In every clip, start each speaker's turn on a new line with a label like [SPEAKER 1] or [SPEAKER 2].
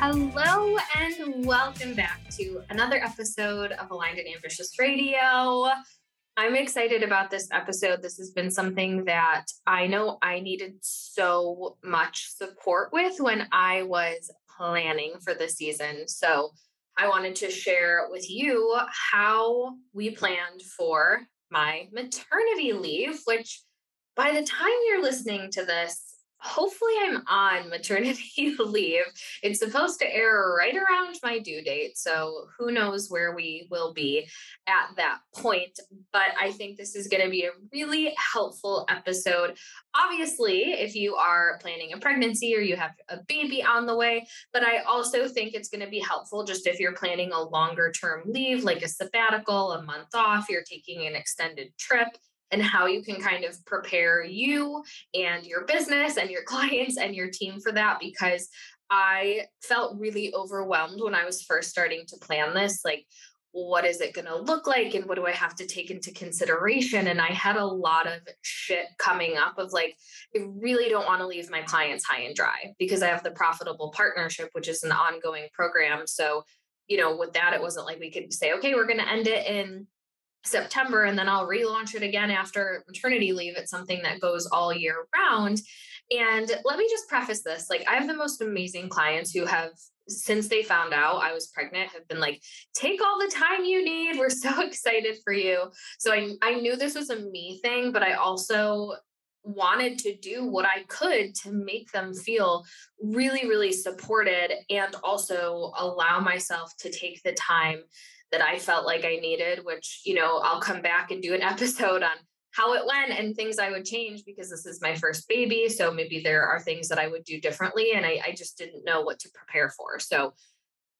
[SPEAKER 1] Hello and welcome back to another episode of Aligned and Ambitious Radio. I'm excited about this episode. This has been something that I know I needed so much support with when I was planning for the season. So I wanted to share with you how we planned for my maternity leave, which by the time you're listening to this, hopefully I'm on maternity leave. It's supposed to air right around my due date. So who knows where we will be at that point. But I think this is going to be a really helpful episode. Obviously, if you are planning a pregnancy or you have a baby on the way, but I also think it's going to be helpful just if you're planning a longer term leave, like a sabbatical, a month off, you're taking an extended trip and how you can kind of prepare you and your business and your clients and your team for that because I felt really overwhelmed when I was first starting to plan this. Like, what is it going to look like? And what do I have to take into consideration? And I had a lot of shit coming up of like, I really don't want to leave my clients high and dry because I have the profitable partnership, which is an ongoing program. So, you know, with that, it wasn't like we could say, okay, we're going to end it in September and then I'll relaunch it again after maternity leave. It's something that goes all year round. And let me just preface this like, I have the most amazing clients who have, since they found out I was pregnant, have been like, take all the time you need. We're so excited for you. So I, I knew this was a me thing, but I also wanted to do what I could to make them feel really, really supported and also allow myself to take the time that I felt like I needed, which, you know, I'll come back and do an episode on how it went and things I would change because this is my first baby. So maybe there are things that I would do differently. And I, I just didn't know what to prepare for. So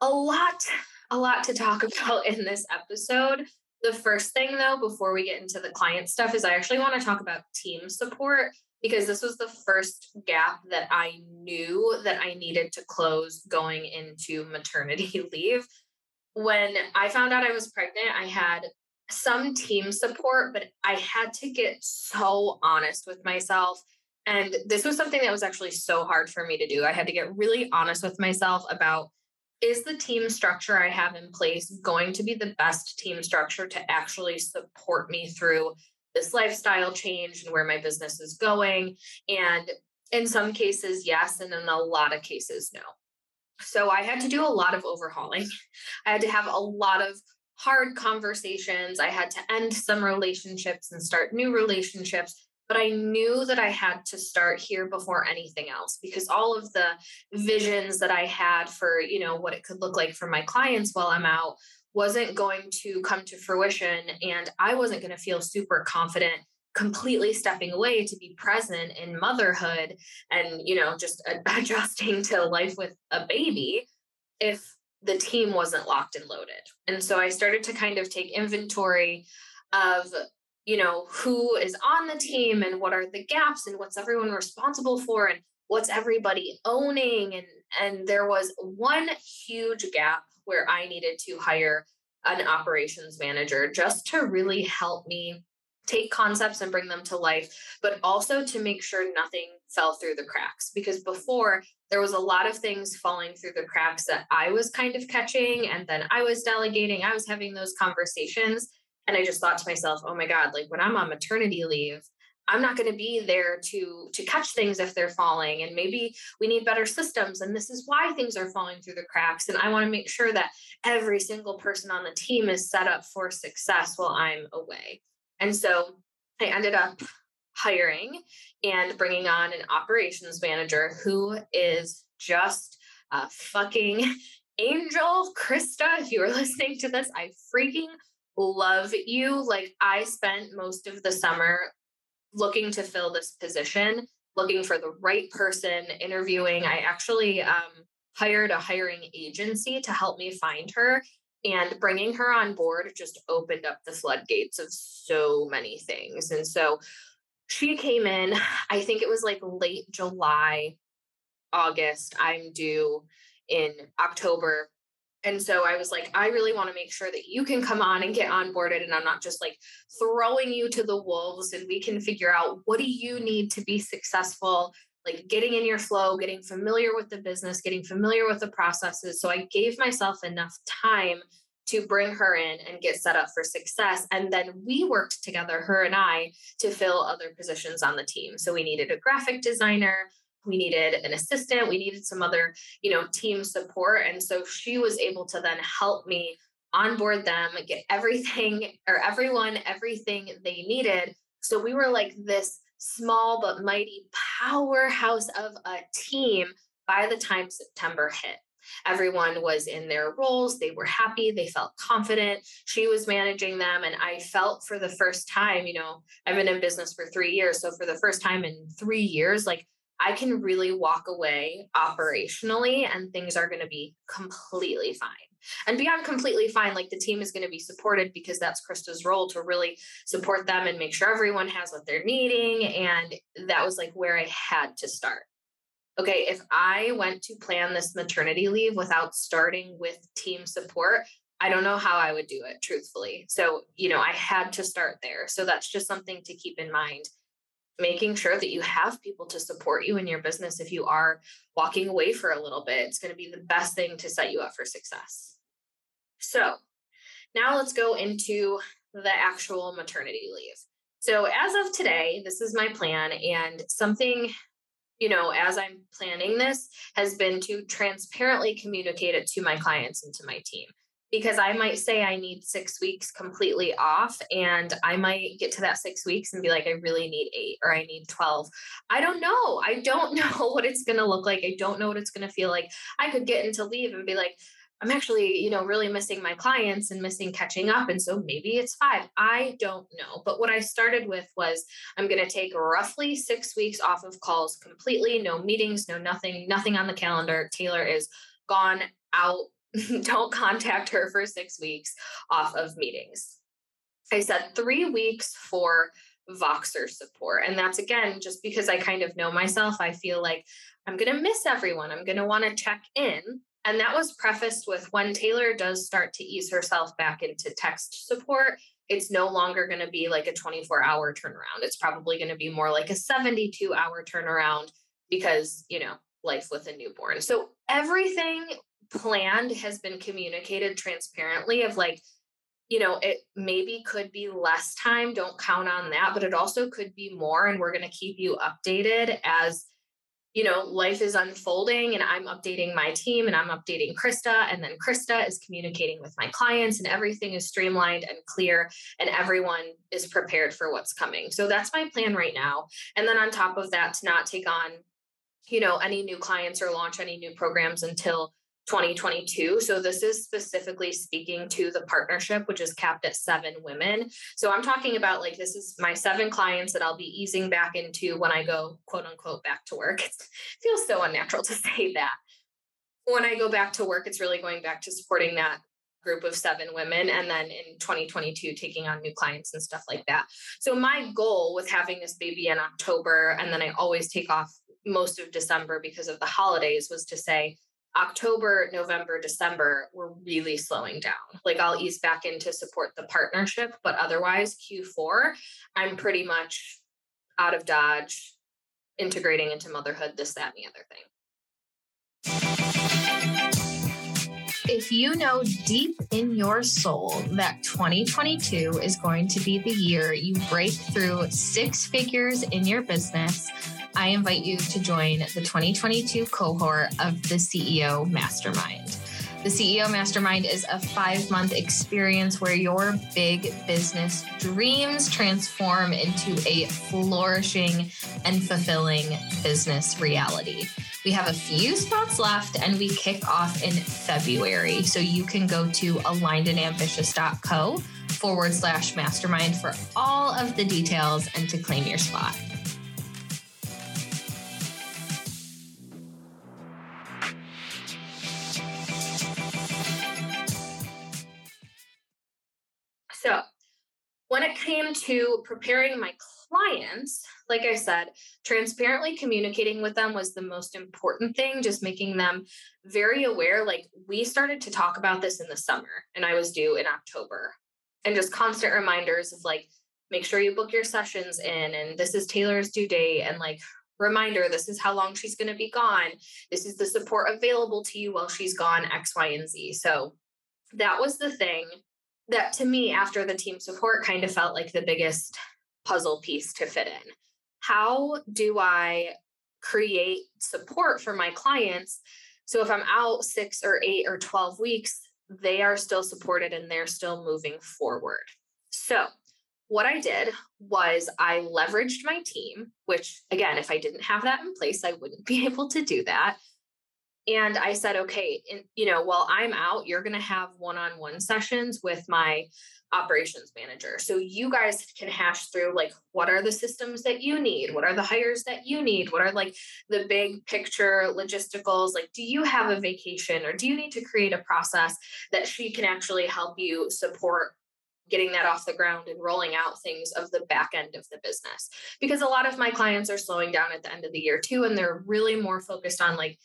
[SPEAKER 1] a lot, a lot to talk about in this episode. The first thing, though, before we get into the client stuff, is I actually want to talk about team support because this was the first gap that I knew that I needed to close going into maternity leave when I found out I was pregnant, I had some team support, but I had to get so honest with myself. And this was something that was actually so hard for me to do. I had to get really honest with myself about is the team structure I have in place going to be the best team structure to actually support me through this lifestyle change and where my business is going? And in some cases, yes. And in a lot of cases, no. So I had to do a lot of overhauling. I had to have a lot of hard conversations. I had to end some relationships and start new relationships. But I knew that I had to start here before anything else because all of the visions that I had for, you know, what it could look like for my clients while I'm out wasn't going to come to fruition. And I wasn't going to feel super confident completely stepping away to be present in motherhood and you know just adjusting to life with a baby if the team wasn't locked and loaded. And so i started to kind of take inventory of you know who is on the team and what are the gaps and what's everyone responsible for and what's everybody owning. And and there was one huge gap where i needed to hire an operations manager just to really help me take concepts and bring them to life, but also to make sure nothing fell through the cracks. Because before, there was a lot of things falling through the cracks that I was kind of catching, and then I was delegating, I was having those conversations. And I just thought to myself, oh my God, like when I'm on maternity leave, I'm not going to be there to to catch things if they're falling and maybe we need better systems and this is why things are falling through the cracks and I want to make sure that every single person on the team is set up for success while I'm away. And so I ended up hiring and bringing on an operations manager who is just a fucking angel. Krista, if you are listening to this, I freaking love you. Like, I spent most of the summer looking to fill this position, looking for the right person, interviewing. I actually um, hired a hiring agency to help me find her And bringing her on board just opened up the floodgates of so many things. And so she came in, I think it was like late July, August. I'm due in October. And so I was like, I really want to make sure that you can come on and get onboarded. And I'm not just like throwing you to the wolves and we can figure out what do you need to be successful like getting in your flow, getting familiar with the business, getting familiar with the processes. So I gave myself enough time to bring her in and get set up for success. And then we worked together, her and I, to fill other positions on the team. So we needed a graphic designer, we needed an assistant, we needed some other, you know, team support. And so she was able to then help me onboard them, get everything or everyone everything they needed. So we were like this small but mighty powerhouse of a team by the time September hit. Everyone was in their roles. They were happy. They felt confident. She was managing them. And I felt for the first time, you know, I've been in business for three years. So for the first time in three years, like I can really walk away operationally and things are going to be completely fine and beyond completely fine like the team is going to be supported because that's krista's role to really support them and make sure everyone has what they're needing and that was like where i had to start. Okay if i went to plan this maternity leave without starting with team support i don't know how i would do it truthfully. So you know i had to start there. So that's just something to keep in mind making sure that you have people to support you in your business if you are walking away for a little bit. It's going to be the best thing to set you up for success. So now let's go into the actual maternity leave. So as of today this is my plan and something you know as i'm planning this has been to transparently communicate it to my clients and to my team because I might say I need six weeks completely off, and I might get to that six weeks and be like, I really need eight or I need 12. I don't know. I don't know what it's going to look like. I don't know what it's going to feel like. I could get into leave and be like, I'm actually, you know, really missing my clients and missing catching up. And so maybe it's five. I don't know. But what I started with was I'm going to take roughly six weeks off of calls completely, no meetings, no nothing, nothing on the calendar. Taylor is gone out don't contact her for six weeks off of meetings. I said three weeks for Voxer support. And that's again, just because I kind of know myself, I feel like I'm going to miss everyone. I'm going to want to check in. And that was prefaced with when Taylor does start to ease herself back into text support, it's no longer going to be like a 24 hour turnaround. It's probably going to be more like a 72 hour turnaround because, you know, life with a newborn. So everything planned has been communicated transparently of like you know it maybe could be less time don't count on that but it also could be more and we're going to keep you updated as you know life is unfolding and i'm updating my team and i'm updating krista and then krista is communicating with my clients and everything is streamlined and clear and everyone is prepared for what's coming. So that's my plan right now. And then on top of that to not take on you know any new clients or launch any new programs until 2022. So this is specifically speaking to the partnership, which is capped at seven women. So I'm talking about like this is my seven clients that I'll be easing back into when I go quote unquote back to work. It feels so unnatural to say that. When I go back to work, it's really going back to supporting that group of seven women and then in 2022 taking on new clients and stuff like that. So my goal with having this baby in October and then I always take off most of December because of the holidays was to say October, November, December, we're really slowing down. Like I'll ease back in to support the partnership, but otherwise, Q4, I'm pretty much out of Dodge, integrating into motherhood, this, that, and the other thing.
[SPEAKER 2] If you know deep in your soul that 2022 is going to be the year you break through six figures in your business, I invite you to join the 2022 cohort of the CEO Mastermind. The CEO Mastermind is a five month experience where your big business dreams transform into a flourishing and fulfilling business reality. We have a few spots left and we kick off in February. So you can go to alignedandambitious.co forward slash mastermind for all of the details and to claim your spot.
[SPEAKER 1] To preparing my clients, like I said, transparently communicating with them was the most important thing, just making them very aware. Like we started to talk about this in the summer and I was due in October. And just constant reminders of like, make sure you book your sessions in and this is Taylor's due date and like reminder this is how long she's going to be gone. This is the support available to you while she's gone X, Y, and Z. So that was the thing that to me after the team support kind of felt like the biggest puzzle piece to fit in. How do I create support for my clients? So if I'm out six or eight or 12 weeks, they are still supported and they're still moving forward. So, what I did was I leveraged my team, which again, if I didn't have that in place, I wouldn't be able to do that. And I said, okay, and, you know, while I'm out, you're going to have one on one sessions with my operations manager. So you guys can hash through like what are the systems that you need? What are the hires that you need? What are like the big picture logisticals? Like do you have a vacation or do you need to create a process that she can actually help you support getting that off the ground and rolling out things of the back end of the business? Because a lot of my clients are slowing down at the end of the year too and they're really more focused on like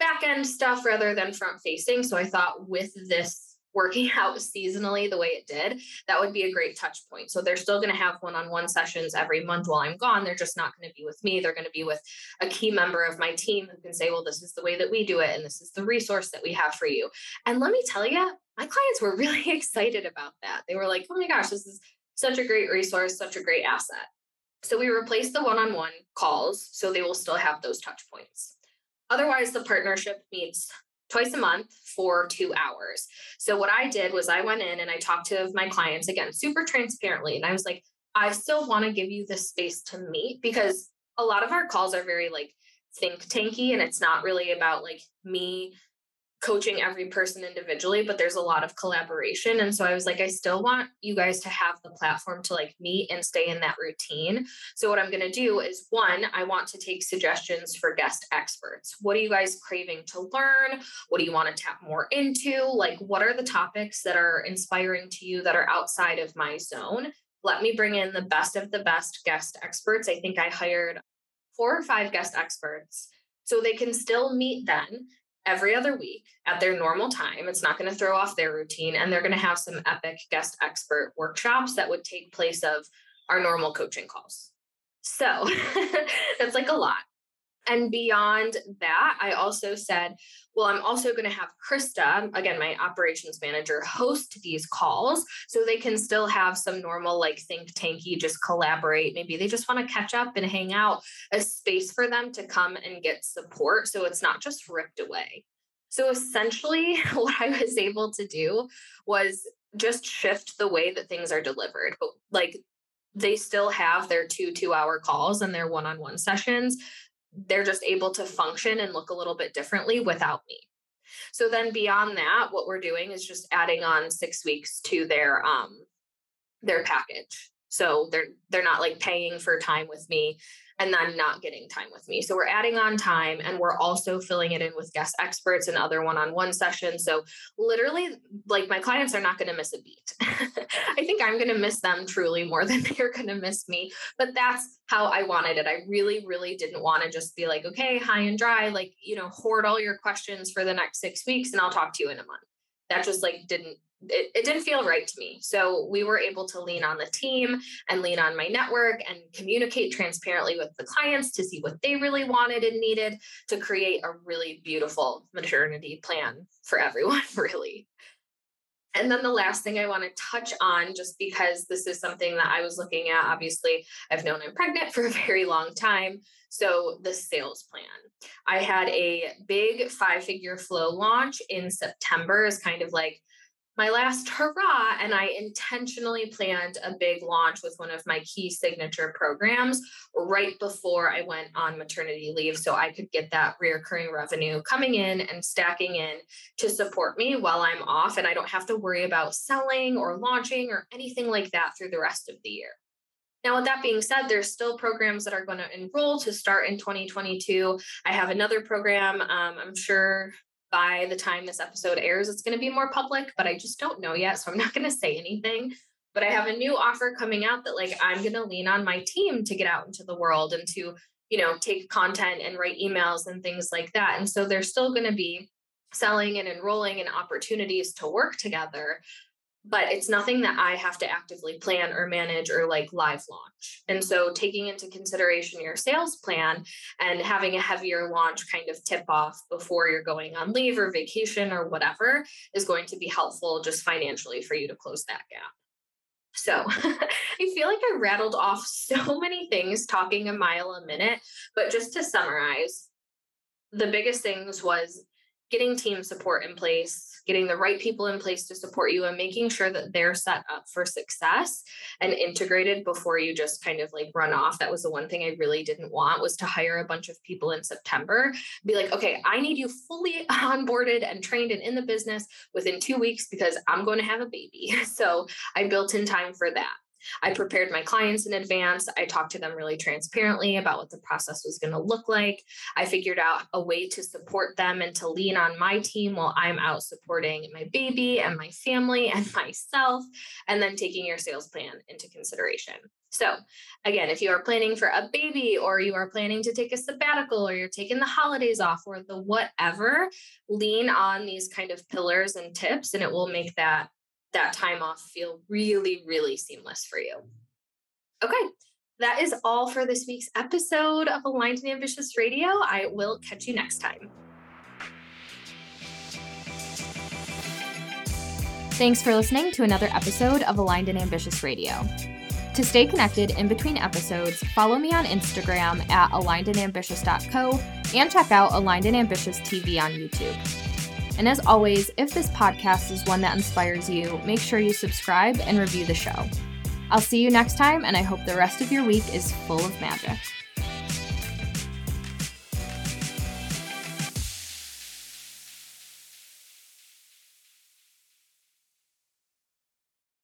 [SPEAKER 1] back end stuff rather than front facing. So I thought with this working out seasonally the way it did, that would be a great touch point. So they're still going to have one on one sessions every month while I'm gone. They're just not going to be with me. They're going to be with a key member of my team who can say, well, this is the way that we do it. And this is the resource that we have for you. And let me tell you, my clients were really excited about that. They were like, oh my gosh, this is such a great resource, such a great asset. So we replaced the one on one calls so they will still have those touch points. Otherwise, the partnership meets twice a month for two hours. So what I did was I went in and I talked to my clients again, super transparently. And I was like, I still want to give you the space to meet because a lot of our calls are very like think tanky and it's not really about like me coaching every person individually, but there's a lot of collaboration. And so I was like, I still want you guys to have the platform to like meet and stay in that routine. So what I'm going to do is one, I want to take suggestions for guest experts. What are you guys craving to learn? What do you want to tap more into? Like, what are the topics that are inspiring to you that are outside of my zone? Let me bring in the best of the best guest experts. I think I hired four or five guest experts so they can still meet then every other week at their normal time. It's not going to throw off their routine. And they're going to have some epic guest expert workshops that would take place of our normal coaching calls. So that's like a lot. And beyond that, I also said, well, I'm also going to have Krista, again, my operations manager, host these calls so they can still have some normal, like think tanky, just collaborate. Maybe they just want to catch up and hang out, a space for them to come and get support. So it's not just ripped away. So essentially, what I was able to do was just shift the way that things are delivered. But like they still have their two two hour calls and their one on one sessions, they're just able to function and look a little bit differently without me. So then beyond that, what we're doing is just adding on six weeks to their um their package. So they're they're not like paying for time with me and then not getting time with me. So we're adding on time and we're also filling it in with guest experts and other one-on-one sessions. So literally like my clients are not going to miss a beat. I think I'm going to miss them truly more than they're going to miss me, but that's how I wanted it. I really really didn't want to just be like, "Okay, high and dry, like, you know, hoard all your questions for the next 6 weeks and I'll talk to you in a month." That just like didn't it, it didn't feel right to me. So we were able to lean on the team and lean on my network and communicate transparently with the clients to see what they really wanted and needed to create a really beautiful maternity plan for everyone, really. And then the last thing I want to touch on, just because this is something that I was looking at, obviously, I've known I'm pregnant for a very long time. So, the sales plan. I had a big five figure flow launch in September, is kind of like my last hurrah and I intentionally planned a big launch with one of my key signature programs right before I went on maternity leave so I could get that reoccurring revenue coming in and stacking in to support me while I'm off and I don't have to worry about selling or launching or anything like that through the rest of the year. Now, with that being said, there's still programs that are going to enroll to start in 2022. I have another program. Um, I'm sure by the time this episode airs, it's going to be more public, but I just don't know yet. So I'm not going to say anything. but I have a new offer coming out that like I'm going to lean on my team to get out into the world and to, you know, take content and write emails and things like that. And so they're still going to be selling and enrolling in opportunities to work together but it's nothing that I have to actively plan or manage or like live launch. And so taking into consideration your sales plan and having a heavier launch kind of tip off before you're going on leave or vacation or whatever is going to be helpful just financially for you to close that gap. So I feel like I rattled off so many things talking a mile a minute, but just to summarize, the biggest things was getting team support in place, getting the right people in place to support you, and making sure that they're set up for success and integrated before you just kind of like run off. That was the one thing I really didn't want was to hire a bunch of people in September, be like, okay, I need you fully onboarded and trained and in the business within two weeks because I'm going to have a baby. So I built in time for that. I prepared my clients in advance. I talked to them really transparently about what the process was going to look like. I figured out a way to support them and to lean on my team while I'm out supporting my baby and my family and myself, and then taking your sales plan into consideration. So, again, if you are planning for a baby or you are planning to take a sabbatical or you're taking the holidays off or the whatever, lean on these kind of pillars and tips, and it will make that that time off feel really, really seamless for you. Okay, that is all for this week's episode of Aligned and Ambitious Radio. I will catch you next time.
[SPEAKER 3] Thanks for listening to another episode of Aligned and Ambitious Radio. To stay connected in between episodes, follow me on Instagram at alignedandambitious.co and check out Aligned and Ambitious TV on YouTube. And as always, if this podcast is one that inspires you, make sure you subscribe and review the show. I'll see you next time, and I hope the rest of your week is full of magic.